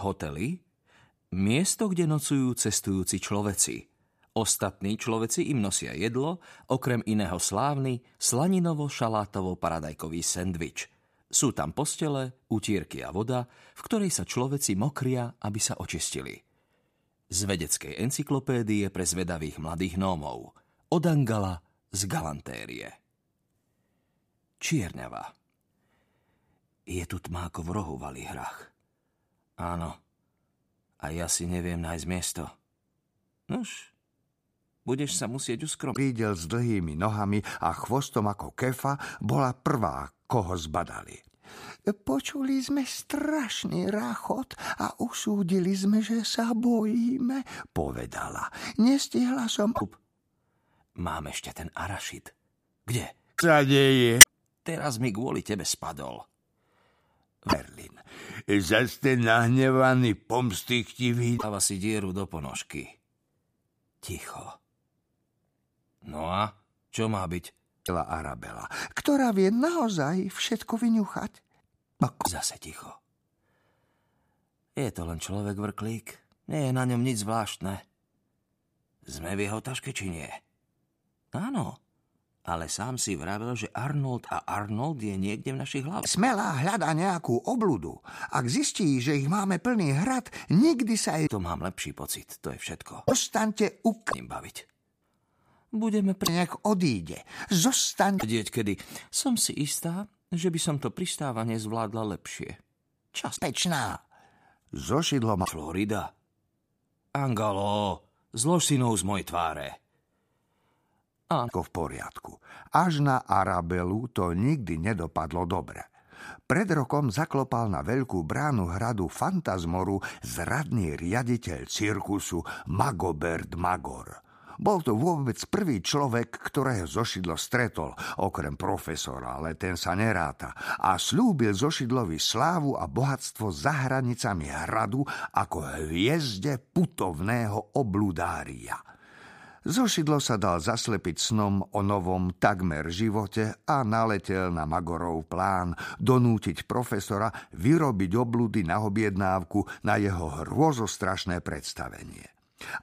Hotely? Miesto, kde nocujú cestujúci človeci. Ostatní človeci im nosia jedlo, okrem iného slávny slaninovo-šalátovo-paradajkový sendvič. Sú tam postele, utierky a voda, v ktorej sa človeci mokria, aby sa očistili. Z vedeckej encyklopédie pre zvedavých mladých nómov. Od Angala z Galantérie. Čierňava. Je tu tma ako v rohu v hrách. Áno. A ja si neviem nájsť miesto. Nož, budeš sa musieť uskrom... Prídel s dlhými nohami a chvostom ako kefa bola prvá, koho zbadali. Počuli sme strašný ráchot a usúdili sme, že sa bojíme, povedala. Nestihla som... Mám ešte ten arašid. Kde? Sa deje. Teraz mi kvôli tebe spadol. Berlin. Zas ten nahnevaný pomstychtivý... Dáva si dieru do ponožky. Ticho. No a čo má byť? Arabela, ktorá vie naozaj všetko vyňuchať. Ako... Zase ticho. Je to len človek vrklík. Nie je na ňom nič zvláštne. Sme v jeho taške, či nie? Áno, ale sám si vravel, že Arnold a Arnold je niekde v našich hlavách. Smelá hľada nejakú obludu. Ak zistí, že ich máme plný hrad, nikdy sa jej... To mám lepší pocit, to je všetko. Ostaňte u... Ním baviť. Budeme pre... Nech odíde. Zostaň... Vedieť kedy. Som si istá, že by som to pristávanie zvládla lepšie. Čas. Pečná. Zošidlo ma... Florida. Angalo, zlož si z mojej tváre. Áno, v poriadku. Až na Arabelu to nikdy nedopadlo dobre. Pred rokom zaklopal na veľkú bránu hradu Fantasmoru zradný riaditeľ cirkusu Magobert Magor. Bol to vôbec prvý človek, ktorého Zošidlo stretol, okrem profesora, ale ten sa neráta, a slúbil Zošidlovi slávu a bohatstvo za hranicami hradu ako hviezde putovného obludária – Zošidlo sa dal zaslepiť snom o novom takmer živote a naletel na Magorov plán donútiť profesora vyrobiť obludy na objednávku na jeho hrôzostrašné predstavenie.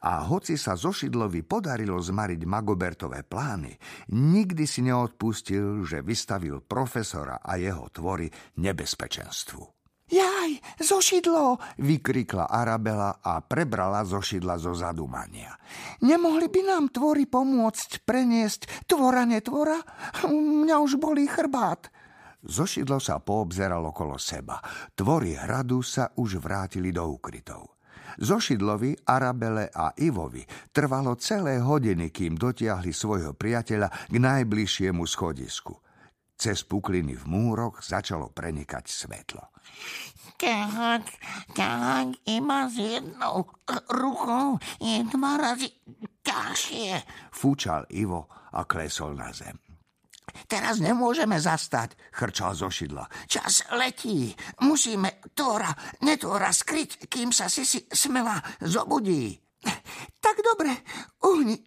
A hoci sa Zošidlovi podarilo zmariť Magobertové plány, nikdy si neodpustil, že vystavil profesora a jeho tvory nebezpečenstvu. Jaj, zošidlo, vykrikla Arabela a prebrala zošidla zo zadumania. Nemohli by nám tvory pomôcť preniesť tvora netvora? Mňa už bolí chrbát. Zošidlo sa poobzeral okolo seba. Tvory hradu sa už vrátili do ukrytov. Zošidlovi, Arabele a Ivovi trvalo celé hodiny, kým dotiahli svojho priateľa k najbližšiemu schodisku – cez pukliny v múroch začalo prenikať svetlo. Tak, tak, iba s jednou rukou je dva razy ťažšie. Fúčal Ivo a klesol na zem. Teraz nemôžeme zastať, chrčal zo šidla. Čas letí. Musíme Tóra, netóra skryť, kým sa Sisi smela zobudí. Tak dobre, uhni,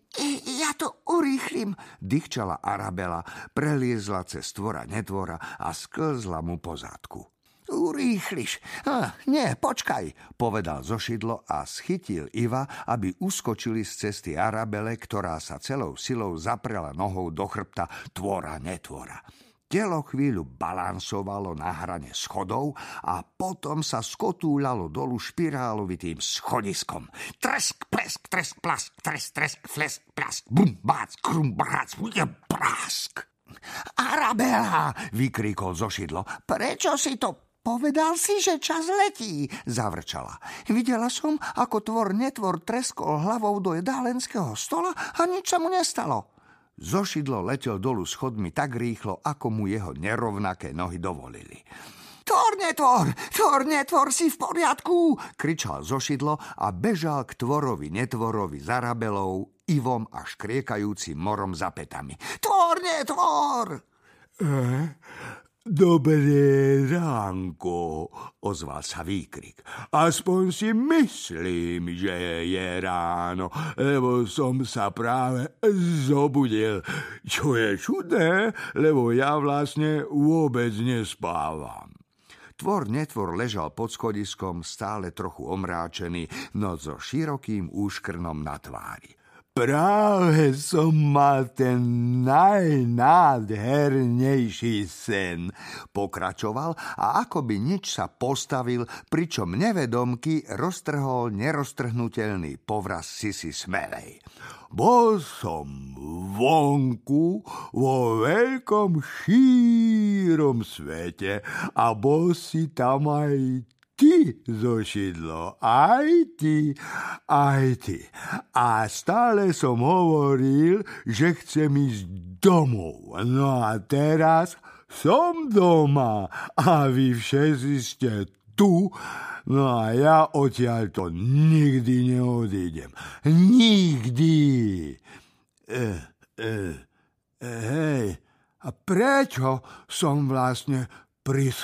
ja to urýchlim, dychčala Arabela, preliezla cez tvora netvora a sklzla mu po zádku. Urýchliš. Ah, nie, počkaj, povedal zošidlo a schytil Iva, aby uskočili z cesty Arabele, ktorá sa celou silou zaprela nohou do chrbta tvora netvora. Telo chvíľu balansovalo na hrane schodov a potom sa skotúľalo dolu špirálovitým schodiskom. Tresk, plesk, tresk, plask, tresk, tresk, flesk, plask, bum, bác, krum, brác, prask. Arabela, vykríkol zošidlo. Prečo si to Povedal si, že čas letí, zavrčala. Videla som, ako tvor netvor treskol hlavou do jedálenského stola a nič sa mu nestalo. Zošidlo letel dolu schodmi tak rýchlo, ako mu jeho nerovnaké nohy dovolili. Tvor, netvor, tvor, netvor, si v poriadku, kričal zošidlo a bežal k tvorovi, netvorovi za rabelou, Ivom a škriekajúcim morom za petami. Tvor, netvor! Dobré ránko, ozval sa výkrik. Aspoň si myslím, že je ráno, lebo som sa práve zobudil. Čo je čudné, lebo ja vlastne vôbec nespávam. Tvor netvor ležal pod schodiskom, stále trochu omráčený, no so širokým úškrnom na tvári. Práve som mal ten najnádhernejší sen, pokračoval a akoby nič sa postavil, pričom nevedomky roztrhol neroztrhnutelný povraz Sisi Smelej. Bol som vonku vo veľkom šírom svete a bol si tam aj ty, zošidlo, aj ty, aj ty. A stále som hovoril, že chcem ísť domov. No a teraz som doma a vy všetci ste tu, no a ja odtiaľ to nikdy neodídem. Nikdy. E, e, e, hej, a prečo som vlastne pri